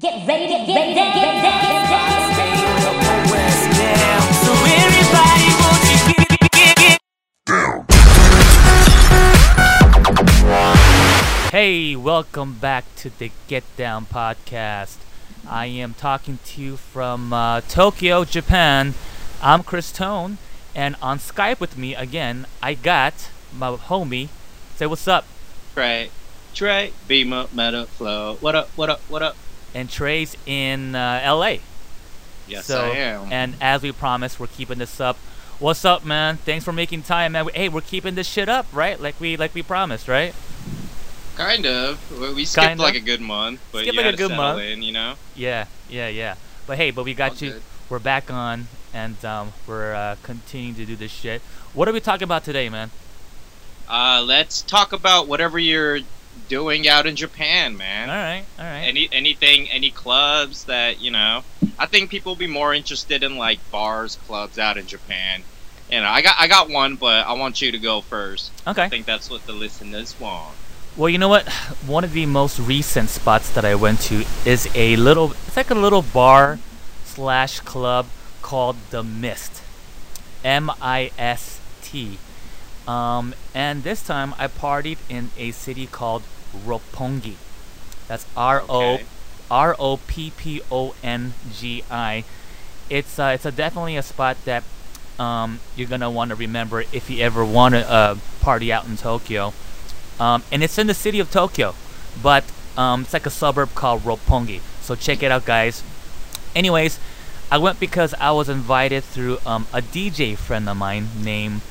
Get ready to get, down, get down, get down. So everybody, won't you get, get, get Hey, welcome back to the Get Down podcast. I am talking to you from uh, Tokyo, Japan. I'm Chris Tone, and on Skype with me again, I got my homie. Say what's up. Trey, Trey, beam up, meta, flow. What up? What up? What up? And Trey's in uh, LA. Yes, so, I am. And as we promised, we're keeping this up. What's up, man? Thanks for making time, man. Hey, we're keeping this shit up, right? Like we like we promised, right? kind of. We- skipped Kinda. like a good month, but Skipped you like a good month. in, you know. Yeah, yeah, yeah. But hey, but we got All you. good. We're back on, and um, we're uh, continuing to do this shit. What are we talking about today, man? Uh, let's talk about whatever you're doing out in Japan, man. All right, all right. Any anything, any clubs that you know? I think people will be more interested in like bars, clubs out in Japan. You know, I got I got one, but I want you to go first. Okay. I think that's what the listeners want. Well, you know what? One of the most recent spots that I went to is a little. It's like a little bar slash club called the Mist. M I S T. Um, and this time I partied in a city called Roppongi. That's R O Okay. R O P P O N G I. It's uh, it's a definitely a spot that um, you're gonna want to remember if you ever want to uh, party out in Tokyo. Um, and it's in the city of Tokyo, but um, it's like a suburb called Roppongi. So check it out, guys. Anyways, I went because I was invited through um, a DJ friend of mine named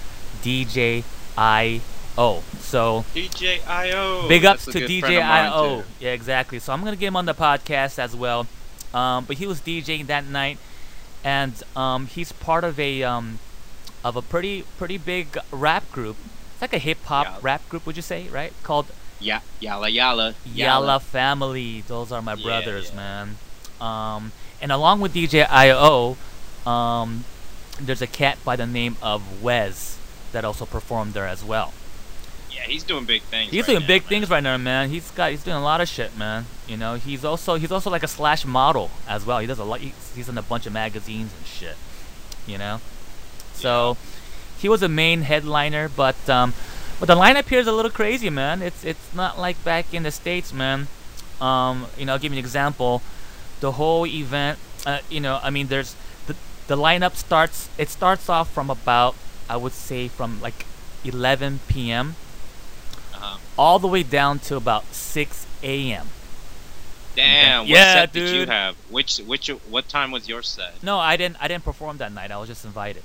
DJ I.O. So DJ IO. Big ups That's a to good DJ of mine, too. Yeah, exactly. So I'm gonna get him on the podcast as well. Um, but he was DJing that night, and um, he's part of a um, of a pretty pretty big rap group. It's like a hip hop Yeah. rap group, would you say? Right? Called Yeah, yalla yalla Yalla Family. Those are my Yeah, brothers, yeah. man. Um, and along with DJ IO, um, there's a cat by the name of Wez that also performed there as well. Yeah, he's doing big things. He's right doing now, big man. things right now, man. He's got he's doing a lot of shit, man. You know, he's also he's also like a slash model as well. He does a lot. He's, he's in a bunch of magazines and shit. You know, so he was a main headliner, but um, but the lineup here is a little crazy, man. It's it's not like back in the states, man. Um, you know, I'll give you an example. The whole event, uh, you know, I mean, there's the the lineup starts. It starts off from about I would say from like 11 p.m Uh-huh. all the way down to about 6 a.m. Damn. What Yeah, set did you dude. have? Which which what time was your set? No, I didn't. I didn't perform that night. I was just invited.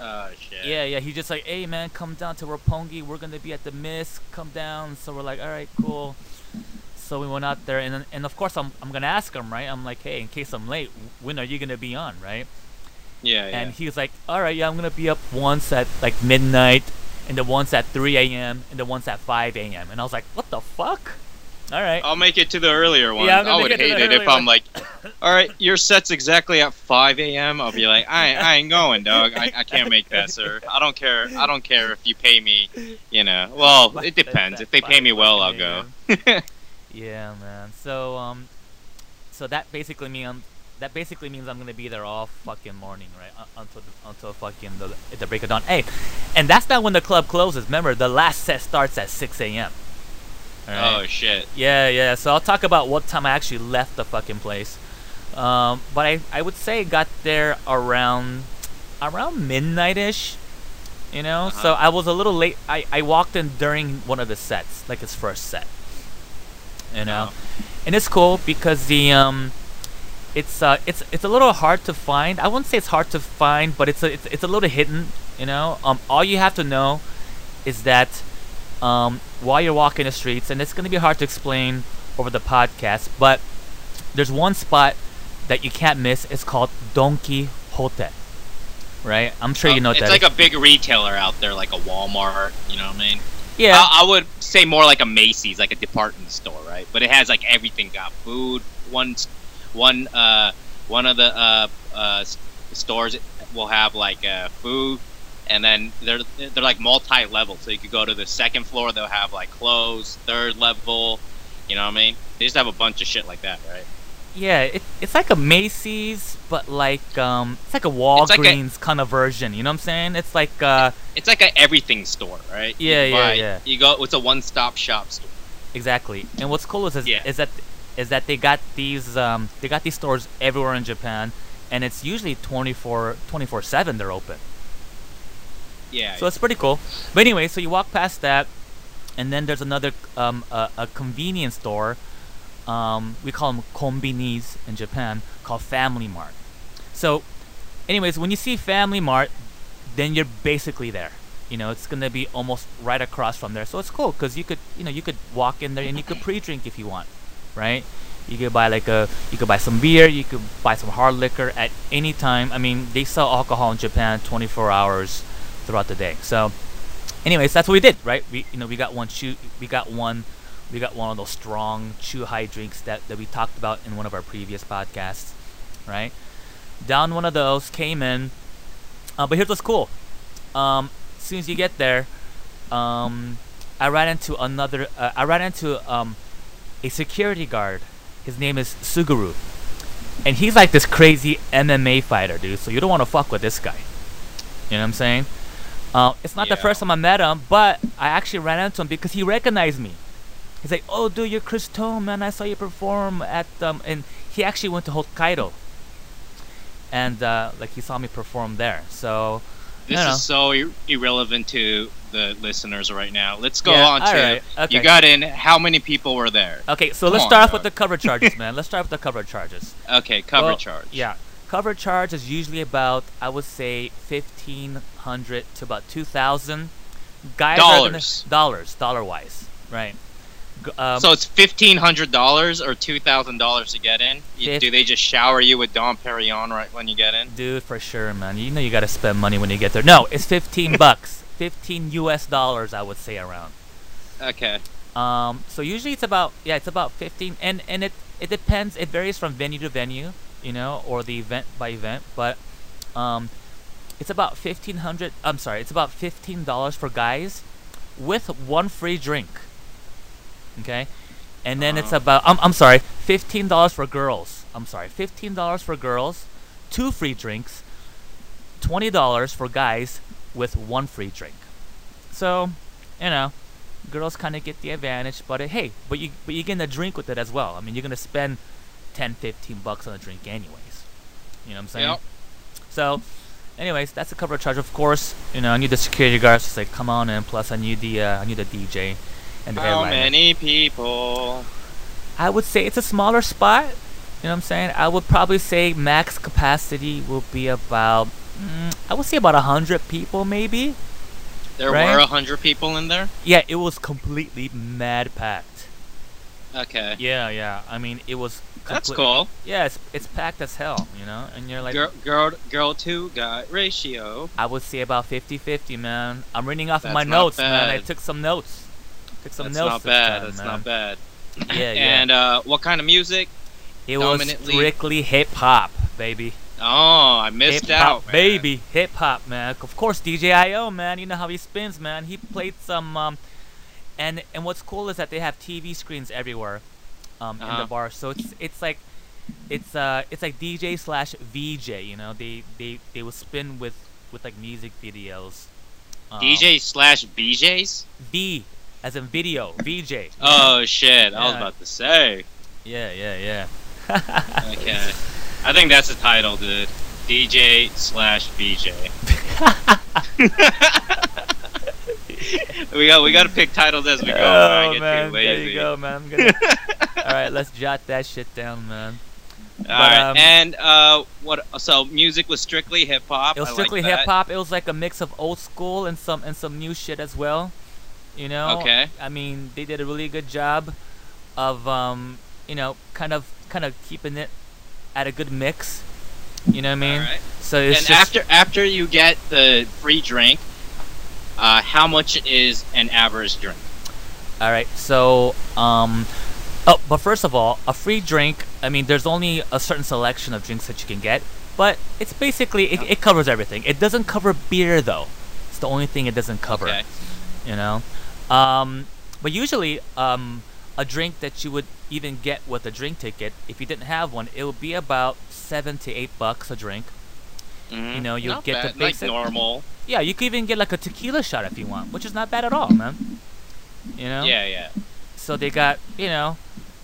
Oh shit. Yeah, yeah. He just like, hey man, come down to Roppongi. We're gonna be at the Mist. Come down. So we're like, all right, cool. So we went out there, and then- and of course I'm I'm gonna ask him, right? I'm like, hey, in case I'm late, when are you gonna be on, right? Yeah. yeah. And he was like, all right, yeah, I'm gonna be up once at like midnight, and the once at 3 a.m. and the once at 5 a.m. And I was like, what the fuck? All right. I'll make it to the earlier one. Yeah, I would it hate it if earlier I'm one. like, all right, your set's exactly at 5 a.m. I'll be like, I, I ain't going, dog. I, I can't make that, sir. I don't care. I don't care if you pay me. You know. Well, it depends. If they pay me well, I'll go. Yeah, man. So um, so that basically means that basically means I'm gonna be there all fucking morning, right? Un- until the, until fucking the, the break of dawn. Hey, and that's not when the club closes. Remember, the last set starts at 6 a.m. Oh shit. Yeah, yeah. So I'll talk about what time I actually left the fucking place. Um, but I, I would say got there around around midnight-ish. You know, so Uh-huh. I was a little late. I, I walked in during one of the sets, like his first set. You know, Oh. and it's cool because the um, it's uh, it's it's a little hard to find. I wouldn't say it's hard to find, but it's a it's, it's a little hidden. You know, um, all you have to know is that um, while you're walking the streets, and it's gonna be hard to explain over the podcast, but there's one spot that you can't miss. It's called Don Quijote. Right? I'm sure you Um, know it's that like is. a big retailer out there, like a Walmart. You know what I mean? yeah. I, I would say more like a Macy's, like a department store, right? But it has like everything. Got food. One, one, uh, one of the uh, uh, stores will have like uh, food, and then they're they're like multi-level. So you could go to the second floor. They'll have like clothes. Third level. You know what I mean? They just have a bunch of shit like that, right? Yeah, it, it's like a Macy's, but like um, it's like a It's like a- Walgreens kind of version. You know what I'm saying? It's like uh, It's like a everything store, right? Yeah, can yeah, yeah. You go. It's a one-stop shop store. exactly. And what's cool is is, Yeah. is that is that they got these um, they got these stores everywhere in Japan, and it's usually 24 24 seven they're open. Yeah. So it's pretty cool. But anyway, so you walk past that, and then there's another um, a, a convenience store. Um, we call them konbinis in Japan, called Family Mart. So, anyways, when you see Family Mart, then you're basically there. You know, it's gonna be almost right across from there. So it's cool because you could, you know, you could walk in there and you could pre-drink if you want, right? You could buy like a, you could buy some beer, you could buy some hard liquor at any time. I mean, they sell alcohol in Japan 24 hours throughout the day. So, anyways, that's what we did, right? We, you know, we got one chew, we got one, we got one of those strong chu-hi drinks that that we talked about in one of our previous podcasts, right? Down one of those, came in. Uh, but here's what's cool. Um, as soon as you get there, um, I ran into another. Uh, I ran into um, a security guard. His name is Suguru, and he's like this crazy MMA fighter, dude. So you don't want to fuck with this guy. You know what I'm saying? Uh, it's not the first time I met him, but I actually ran into him because he recognized me. He's like, "Oh, dude, you're Chris Tone, man. I saw you perform at um." And he actually went to Hokkaido, and uh, like he saw me perform there. So This No, no. is so ir- irrelevant to the listeners right now. Let's go Yeah, on to alright, okay. you got in. How many people were there? okay, so Come let's on, start off bro. with the cover charges, man. Let's start with the cover charges. Okay, cover Well, charge. Yeah, cover charge is usually about I would say fifteen hundred to about two thousand. Guys are gonna- Dollars. dollars, dollar wise, right? Um, so it's fifteen hundred dollars or two thousand dollars to get in. You, do they just shower you with Dom Perignon right when you get in? Dude, for sure, man. You know you gotta spend money when you get there. No, it's fifteen bucks, fifteen U.S. dollars, I would say around. Okay. Um, so usually it's about yeah, it's about fifteen, and and it it depends. It varies from venue to venue, you know, or the event by event. But um, it's about fifteen hundred. I'm sorry, it's about fifteen dollars for guys, with one free drink. Okay, and then it's Uh-huh. about I'm I'm sorry, fifteen dollars for girls. I'm sorry, fifteen dollars for girls, two free drinks, twenty dollars for guys with one free drink. So, you know, girls kind of get the advantage, but uh, hey, but you but you get a drink with it as well. I mean, you're gonna spend 10, 15 bucks on a drink anyways. You know what I'm saying? Yep. So, anyways, that's the cover charge. Of course, you know, I need the security guards to say, "Come on in." Plus, I need the uh, I need the DJ and the How headliner. many people? I would say it's a smaller spot. You know what I'm saying? I would probably say max capacity will be about. Mm, I would say about a hundred people, maybe. There Right? were a hundred people in there. Yeah, it was completely mad packed. Okay. Yeah, yeah. I mean, it was. That's cool. Yeah, it's, it's packed as hell, you know? And you're like, girl, girl, girl to guy ratio. I would say about 50 50, man. I'm reading off of my That's not notes, man. I took some notes. Took some That's notes. not bad. time, That's man. not bad. Yeah, yeah. And uh, what kind of music? it was strictly hip hop, baby. Oh, I missed Hip out, man. baby. Hip hop, man. Of course, DJ IO, man. You know how he spins, man. He played some. Um, and and what's cool is that they have TV screens everywhere, um, in Uh-huh. the bar. So it's it's like, it's uh it's like DJ slash VJ. You know, they they they will spin with with like music videos. Um, DJ slash BJ's. V as in video VJ. Oh shit! I was about to say. Yeah, yeah, yeah. Okay. I think that's the title, dude. DJ slash BJ. we got we got to pick titles as we go. I oh get man, there you go, man. I'm gonna. All right, let's jot that shit down, man. All right, um, and uh, what? So music was strictly hip hop. It was I like strictly hip hop. It was like a mix of old school and some and some new shit as well. You know. Okay. I mean, they did a really good job of um, you know, kind of kind of keeping it at a good mix. You know what I mean? Right. So it's and just after after you get the free drink, uh, how much is an average drink? all right. So um, oh, but first of all, a free drink. I mean, there's only a certain selection of drinks that you can get, but it's basically it, it covers everything. It doesn't cover beer though. It's the only thing it doesn't cover. Okay. you know. Um, but usually, um, a drink that you would even get with a drink ticket, if you didn't have one, it would be about seven to eight bucks a drink. Mhm. You know, you'll Not get the bad, like normal. Yeah, you could even get like a tequila shot if you want, which is not bad at all, man. You know. Yeah, yeah. So they got you know,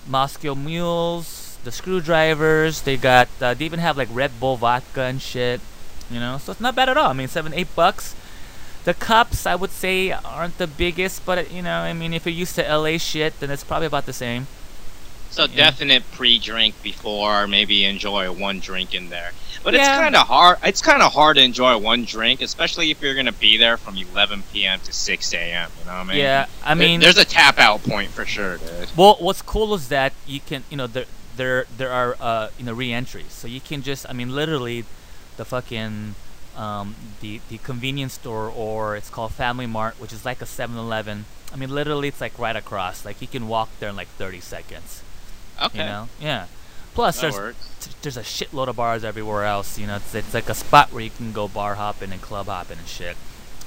Moscow mules, the screwdrivers. They got uh, they even have like Red Bull vodka and shit. You know, so it's not bad at all. I mean, seven eight bucks. The cups I would say aren't the biggest, but you know, I mean, if you're used to LA shit, then it's probably about the same. So Yeah. definite pre-drink before maybe enjoy one drink in there. But it's kind of hard. It's kind of hard to enjoy one drink, especially if you're gonna be there from 11 p.m. to 6 a.m. You know what I mean? yeah, I mean, there's a tap out point for sure, dude. Well, what's cool is that you can, you know, there there there are uh, you know re-entries, so you can just, I mean, literally, the fucking um, the the convenience store or it's called Family Mart, which is like a 7-Eleven. I mean, literally, it's like right across. Like you can walk there in like 30 seconds. Okay, You know, yeah. Plus, that there's t- there's a shitload of bars everywhere else. You know, it's it's like a spot where you can go bar hopping and club hopping and shit.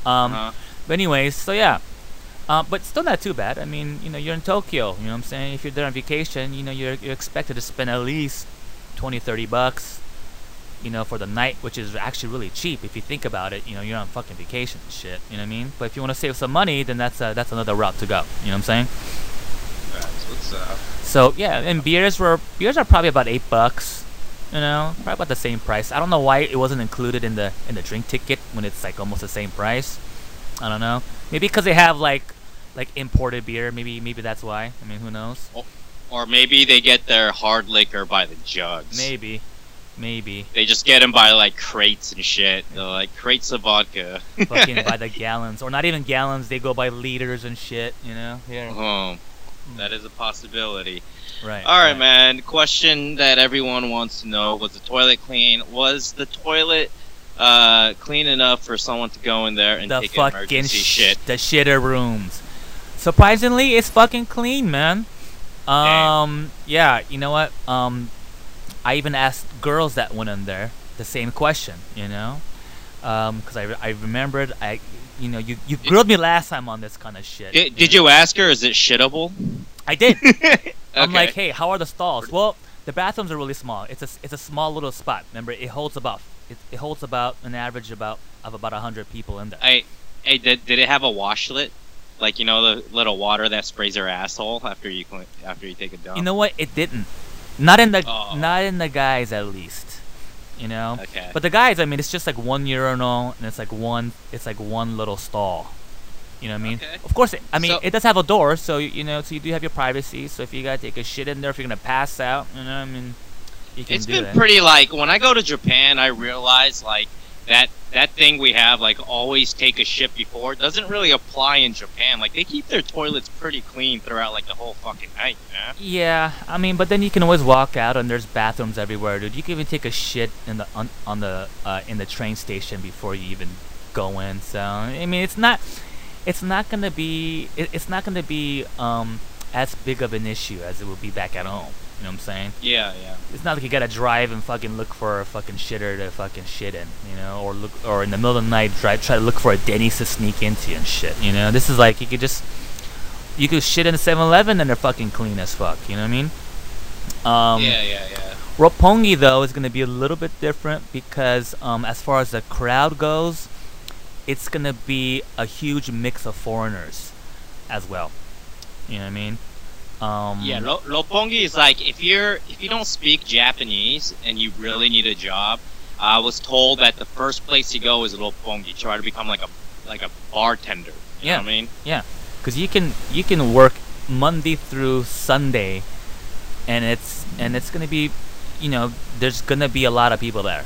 Um, Uh-huh. but anyways, so yeah. Uh, but still not too bad. I mean, you know, you're in Tokyo. You know what I'm saying? If you're there on vacation, you know, you're, you're expected to spend at least 20, 30 bucks, you know, for the night, which is actually really cheap if you think about it. You know, you're on fucking vacation and shit. You know what I mean? But if you want to save some money, then that's uh, that's another route to go. You know what I'm saying? That's what's up. So yeah, and beers were beers are probably about eight bucks. You know, probably about the same price. I don't know why it wasn't included in the in the drink ticket when it's like almost the same price. I don't know. Maybe because they have like like imported beer. Maybe maybe that's why. I mean, who knows? Or maybe they get their hard liquor by the jugs. Maybe, maybe They just get them by like crates and shit. They're like crates of vodka. fucking by the gallons or not even gallons. They go by liters and shit. You know? Yeah. Oh, that is a possibility. Right. All right, man. Question that everyone wants to know: Was the toilet clean? Was the toilet uh, clean enough for someone to go in there and The take an fucking emergency sh- shit? the shitter rooms. Surprisingly, it's fucking clean, man. Um, yeah, you know what? Um, I even asked girls that went in there the same question, you know, um, because I, re- I remembered I, you know, you you grilled me last time on this kind of shit. Did, did you ask her? Is it shittable? I did. I'm like, hey, how are the stalls? Well, the bathrooms are really small. It's a it's a small little spot. Remember, it holds about it, it holds about an average about of about hundred people in there. I, hey, did, did it have a washlet? Like you know the little water that sprays your asshole after you clean, after you take a dump. You know what? It didn't. Not in the Oh. not in the guys at least. You know. Okay. But the guys, I mean, it's just like one urinal and it's like one it's like one little stall. You know what I mean? Okay. Of course, it, I mean So- it does have a door, so you know, so you do have your privacy. So if you gotta take a shit in there, if you're gonna pass out, you know, I mean, you can It's do been that. pretty like when I go to Japan, I realize like that that thing we have like always take a shit before doesn't really apply in Japan. Like they keep their toilets pretty clean throughout like the whole fucking night, man. Yeah, I mean, but then you can always walk out and there's bathrooms everywhere, dude. You can even take a shit in the on, on the uh, in the train station before you even go in. So I mean, it's not it's not gonna be it, it's not gonna be um as big of an issue as it would be back at home. You know what I'm saying? Yeah, yeah. It's not like you gotta drive and fucking look for a fucking shitter to fucking shit in, you know, or look or in the middle of the night try try to look for a Denny's to sneak into and shit. You know, this is like you could just you could shit in a 7-Eleven and they're fucking clean as fuck. You know what I mean? Um, yeah, yeah, yeah. Roppongi though is gonna be a little bit different because um, as far as the crowd goes, it's gonna be a huge mix of foreigners as well. You know what I mean? Um, Yeah, Lo- Lopongi is like if you're if you don't speak Japanese and you really need a job. I was told that the first place you go is Lopongi. Try to become like a like a bartender. You Yeah. know what I mean? Yeah, because you can you can work Monday through Sunday, and it's and it's gonna be, you know, there's gonna be a lot of people there.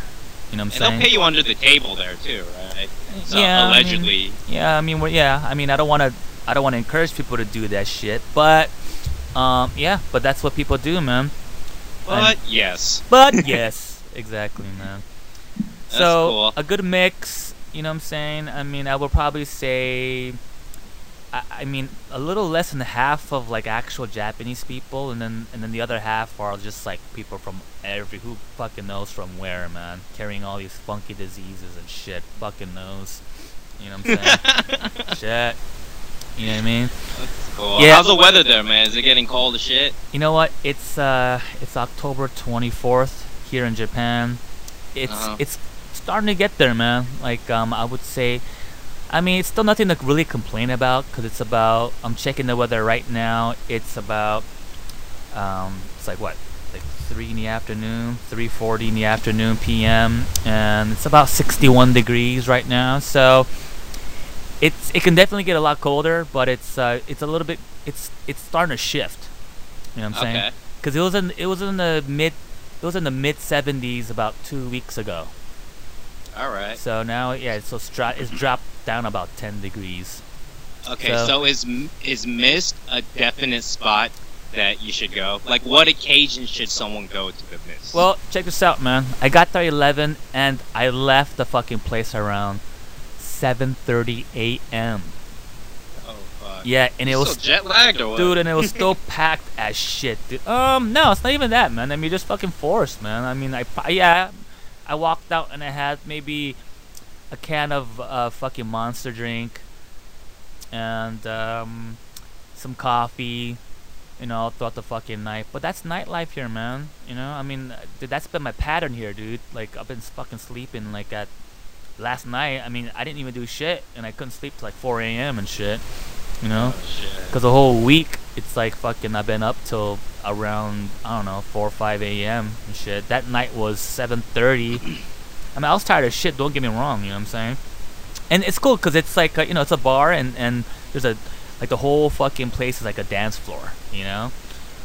You know what I'm And saying? they'll pay you under the table there too, right? So Yeah, I mean- allegedly. Yeah, I mean, yeah, I mean, I don't want to, I don't want to encourage people to do that shit, but, um, yeah, but that's what people do, man. but yes. But yes, exactly, man. That's so cool. a good mix, you know what I'm saying? I mean, I would probably say, I, I mean, a little less than half of like actual Japanese people, and then and then the other half are just like people from every who fucking knows from where, man, carrying all these funky diseases and shit. Fucking knows, you know what I'm saying? shit. You know what I mean? Cool. Yeah. How's the weather there, man? Is it getting cold as shit? You know what? It's uh, it's October 24th here in Japan. It's Uh-huh. it's starting to get there, man. Like um, I would say, I mean, it's still nothing to really complain about because it's about. I'm checking the weather right now. It's about um, it's like what, like three in the afternoon, 3:40 in the afternoon p.m. and it's about 61 degrees right now. So it's it can definitely get a lot colder, but it's uh, it's a little bit it's it's starting to shift. You know what I'm saying? Okay. because it was in it was in the mid it was in the mid 70s about two weeks ago. All right. So now yeah, so it's, dro- it's dropped down about 10 degrees. Okay. So- So, is is Mist a definite spot that you should go? Like, what occasion should someone go to the Mist? Well, check this out, man. I got there 11 and I left the fucking place around 7:30 a.m. oh fuck. Yeah, and it You was jet lagged or what? dude, and it was still packed as shit, dude. Um, no, it's not even that, man. I mean, just fucking forced, man. I mean, I yeah, I walked out and I had maybe a can of uh, fucking monster drink and um, some coffee, you know, throughout the fucking night. But that's nightlife here, man. You know, I mean, dude, that's been my pattern here, dude. Like, I've been fucking sleeping like at last night. I mean, I didn't even do shit, and I couldn't sleep till like 4 a.m. and shit. You know. Oh. Because the whole week, it's like fucking. I've been up till around I don't know 4 or 5 a.m. and shit. That night was 7:30. I mean, I was tired of shit. Don't get me wrong. You know what I'm saying? And it's cool because it's like uh, you know it's a bar and and there's a like the whole fucking place is like a dance floor. You know,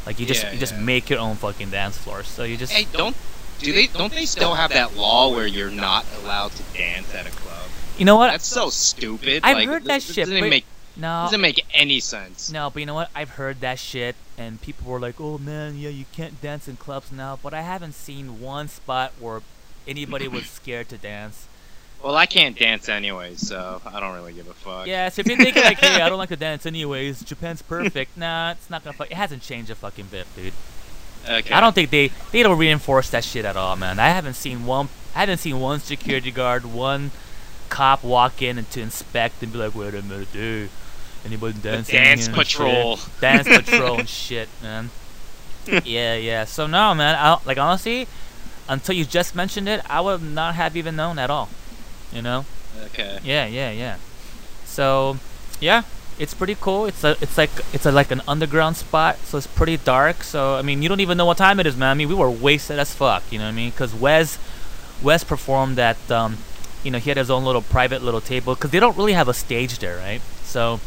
like you just Yeah, you just make your own fucking dance floor. So you just Hey, don't do they don't they still have that law where you're not allowed to dance at a club? you know what? That's so stupid. I've like, heard that it shit, Doesn't but- make no. doesn't make any sense. No, but you know what? I've heard that shit, and people were like, "Oh man, yeah, you can't dance in clubs now." But I haven't seen one spot where anybody was scared to dance. Well, I can't dance anyway, so I don't really give a fuck. Yeah, so if you're thinking like, "Hey, I don't like to dance anyways," Japan's perfect. nah, it's not gonna. Fuck. It hasn't changed a fucking bit, dude. Okay. I don't think they they don't reinforce that shit at all, man. I haven't seen one. I haven't seen one security guard, one cop walk in and to inspect and be like, "Wait a minute, dude." Anybody The dancing? in dance and shit?" patrol. dance patrol and shit, man. yeah, yeah. So no, man. I, like honestly, until you just mentioned it, I would not have even known at all. You know? Okay. Yeah, yeah, yeah. So, yeah, it's pretty cool. It's a, it's like, it's a, like an underground spot, so it's pretty dark. So I mean, you don't even know what time it is, man. I mean, we were wasted as fuck. You know what I mean? Cause Wez, Wez performed at, um, you know, he had his own little private little table, cause they don't really have a stage there, right? So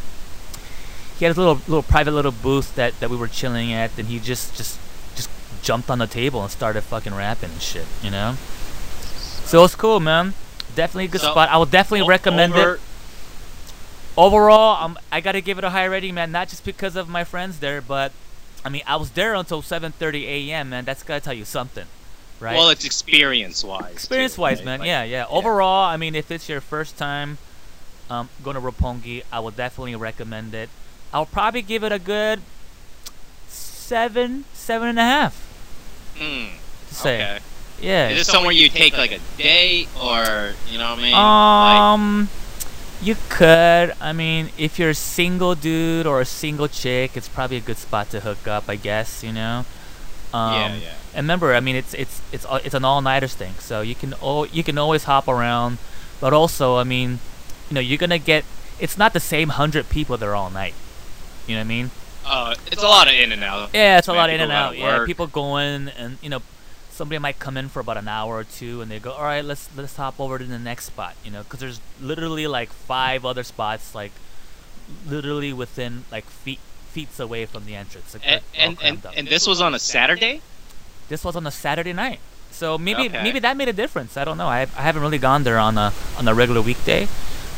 he had his little little private little booth that, that we were chilling at, and he just just just jumped on the table and started fucking rapping and shit, you know. So it's cool, man. Definitely a good So, spot. I would definitely recommend over- it. Overall, um, I gotta give it a high rating, man. Not just because of my friends there, but I mean, I was there until 7:30 a.m. Man, that's gotta tell you something, right? Well, it's experience wise. experience wise, man. yeah, yeah. Overall, I mean, if it's your first time um, going to Roppongi, I would definitely recommend it. I'll probably give it a good seven, seven and a half. Mm, To say, okay. yeah. Is this somewhere you take like a day, or you know what I mean? Like, Um, you could. I mean, if you're a single dude or a single chick, it's probably a good spot to hook up. I guess you know. Um, yeah, yeah. And remember, I mean, it's it's it's it's an all-nighters thing, so you can al- you can always hop around, but also, I mean, you know, you're gonna get. It's not the same hundred people there all night. You know what I mean? Uh, it's a lot of in and out. Yeah, it's a Man, lot of in and out. Yeah, people going and you know, somebody might come in for about an hour or two, and they go, all right, let's let's hop over to the next spot. You know, because there's literally like five other spots, like literally within like feet feet away from the entrance. Like, And and, and, and this was on a Saturday. this was on a Saturday night, so maybe Okay. maybe that made a difference. I don't know. I, I haven't really gone there on a on a regular weekday,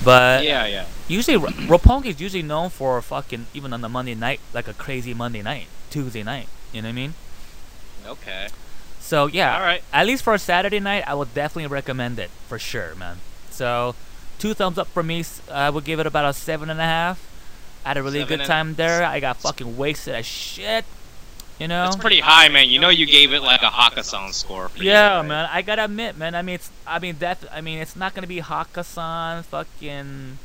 but yeah, yeah. usually Roppongi is usually known for fucking even on a Monday night, like a crazy Monday night, Tuesday night. You know what I mean? Okay. So yeah, All right. at least for a Saturday night, I would definitely recommend it for sure, man. So, two thumbs up for me. I would give it about a seven and a half. I had a really Seven good time there. I got fucking wasted as shit. You know? That's pretty high, man. You know, you gave it like a Hakkasan score. For you, yeah, right? man. I gotta admit, man. I mean, it's. I mean, that. I mean, it's not gonna be Hakkasan, fucking,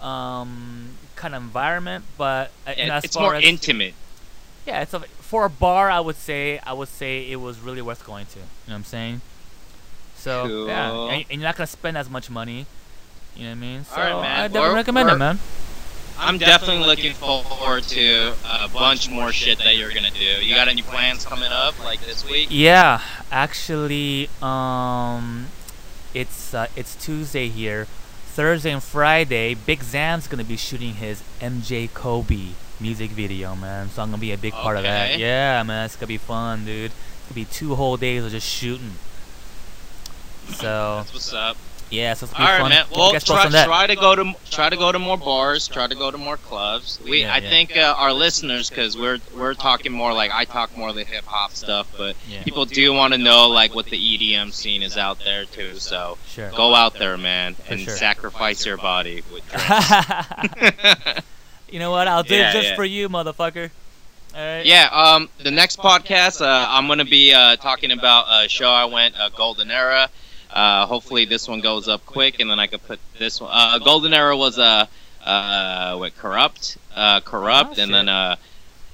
um, kind of environment, but uh, you know, as it's far more as, intimate. Yeah, it's a, for a bar. I would say I would say it was really worth going to. You know what I'm saying? So yeah, and, and you're not gonna spend as much money. You know what I mean? So Alright, man. I definitely We're- recommend it, we're- man. I'm definitely looking forward to a bunch more shit that you're gonna do. You got any plans coming up like this week? Yeah, actually, um, it's uh, it's Tuesday here. Thursday and Friday, Big Zam's gonna be shooting his MJ Kobe music video, man. So I'm gonna be a big part of that. Yeah, man, it's gonna be fun, dude. It's gonna be two whole days of just shooting. So That's what's up. yeah, so it's gonna All be right, fun. man. Well, try, that. try to go to try to go to more bars, try to go to more clubs. We, Yeah, I yeah. think uh, our listeners, because we're we're talking more like I talk more of the hip hop stuff, but Yeah. people do want to know like what the EDM scene is out there too. So Sure. go out there, man, and sure. sacrifice your body. you know what? I'll do Yeah, it just yeah. for you, motherfucker. All right. Yeah, um, the next podcast, uh, I'm gonna be uh, talking about a show I went, uh, Golden Era. Uh, hopefully this one goes up quick, and then I could put this one. Uh, Golden Era was uh, uh, what corrupt, uh, corrupt, Oh, and then uh,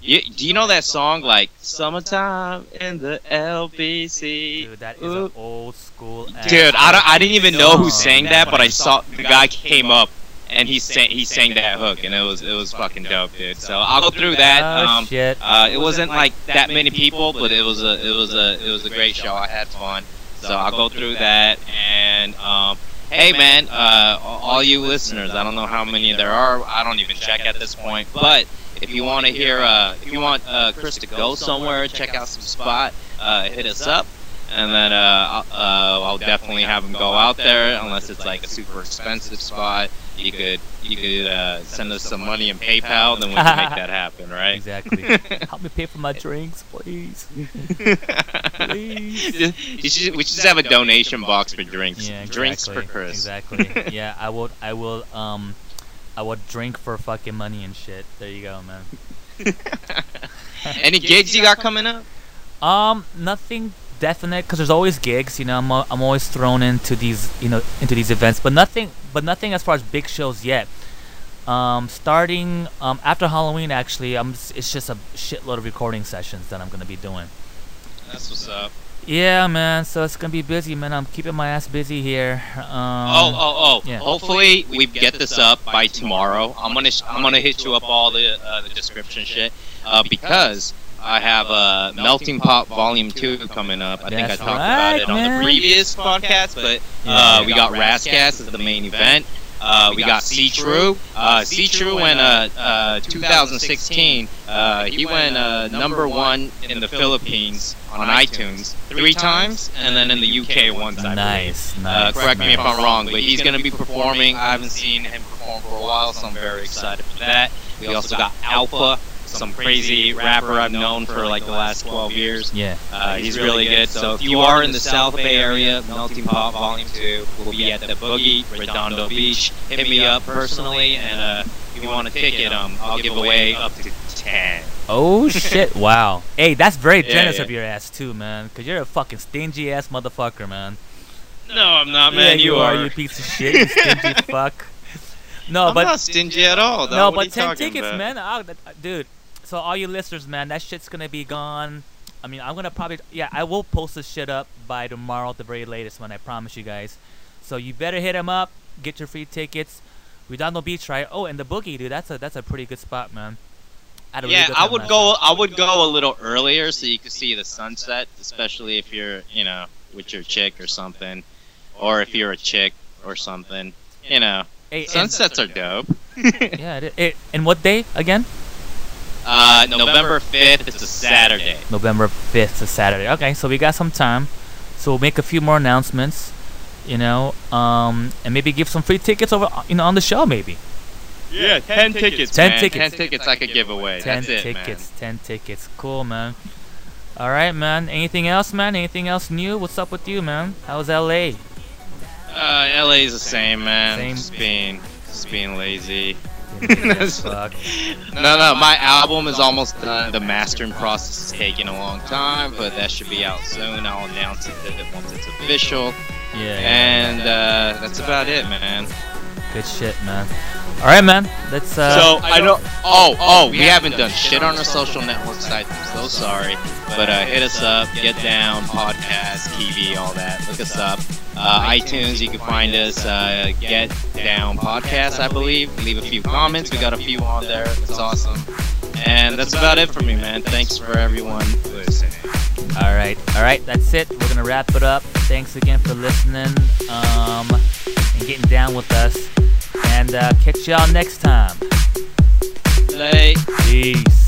you, do you know that song like "Summertime in the LBC"? Dude, that is Ooh. an old school. Dude, I, don't, I didn't even know who sang that, but I saw the guy came up and he sang he sang that hook, and it was it was fucking dope, dude. So I'll go through that. Oh Um, shit. uh, it wasn't like that many people, but it was a it was a it was a great show. I had fun, so I'll go through that. And um, hey, man, uh, all you listeners, I don't know how many there are. I don't even check at this point. But if you want to hear, uh, if you want uh, Chris to go somewhere, check out some spot, uh, hit us up. And then uh, I'll, uh, I'll definitely have him go out there, unless it's like a super expensive spot. You could you could uh, send us some money in PayPal, then we can make that happen, right? Exactly. Help me pay for my drinks, please. Please. you should, we should just have a donation box for drinks. Yeah, exactly. Drinks for Chris. Exactly. yeah, I will. I will. Um, I will drink for fucking money and shit. There you go, man. Any gigs you got coming up? Um, nothing definite because there's always gigs. You know, I'm I'm always thrown into these you know into these events, but nothing but nothing as far as big shows yet. Um, starting um after Halloween, actually, I'm it's just a shitload of recording sessions that I'm gonna be doing. That's what's up. Yeah, man. So it's gonna be busy, man. I'm keeping my ass busy here. Um, oh, oh, oh! yeah. Hopefully we get this up by tomorrow. I'm gonna sh- I'm gonna hit you up all the uh, the description shit uh, because I have uh, Melting Pot Volume Two coming up. I think I talked right, about it on the previous podcast, but Yeah. uh, we got Rascast as the main event. Uh, we got C True. Uh, C True in uh, uh, 2016. Uh, he went uh, number one in the Philippines on iTunes three times, and then in the UK once. I believe. Nice, Uh, nice. correct me if. I'm wrong, but he's going to be performing. I haven't seen him perform for a while, so I'm very excited for that. We also got Alpha, some crazy rapper I've known for like the last 12 years. Yeah. Uh, he's really good. So if you are in the South Bay area, Melting Pot Volume 2 will be at the Boogie, Redondo Beach. Hit me up personally, and uh, if you want a ticket, um, I'll give away up to 10. Oh shit! Wow. Hey, that's very generous yeah. of your ass too, man. Cause you're a fucking stingy ass motherfucker, man. No, I'm not, man. yeah, you, are. You piece of shit. You stingy fuck. No, I'm but not stingy at all. dog. no, What but ten tickets, about? man. I'll- uh, dude. So all you listeners, man, that shit's gonna be gone. I mean, I'm gonna probably yeah, I will post this shit up by tomorrow at the very latest, man. I promise you guys. So you better hit him up, get your free tickets. Redondo Beach, right? Oh, and the Boogie, dude. That's a that's a pretty good spot, man. I had really Yeah, I would go. I would go a little earlier so you could see the sunset, especially if you're, you know, with your chick or something, or if you're a chick or something. You know, Hey, sunsets are dope. yeah. It, it, and what day again? Uh, November fifth. It's a Saturday. November 5th, a Saturday. Okay, so we got some time. So we'll make a few more announcements, you know, um, and maybe give some free tickets over, you know, on the show, maybe. Yeah, ten tickets. 10 man. tickets. Ten tickets I could give away. 10 That's it, tickets, 10 tickets. Cool, man. All right, man. Anything else, man? Anything else new? What's up with you, man? How's LA? man. Uh, LA's the same, man. Same. Just being, just being lazy. Fuck. No, no, my album is almost done. The mastering process is taking a long time, but that should be out soon. I'll announce it once it's official. Yeah. And uh, that's about it, man. Good shit, man. All right, man. Let's. Uh, So I know. Oh, oh, we haven't done shit on our social network sites. I'm so sorry, but uh, hit us up. Get down podcast, TV, all that. Look us up. Uh, iTunes, you can find us. Uh, Get Down Podcast, I believe. Leave a few comments. We got a few on there. It's awesome. And that's about it for me, man. Thanks for everyone listening. All right, all right. That's it. We're gonna wrap it up. Thanks again for listening, um, and getting down with us. And uh, catch y'all next time. Play. Peace.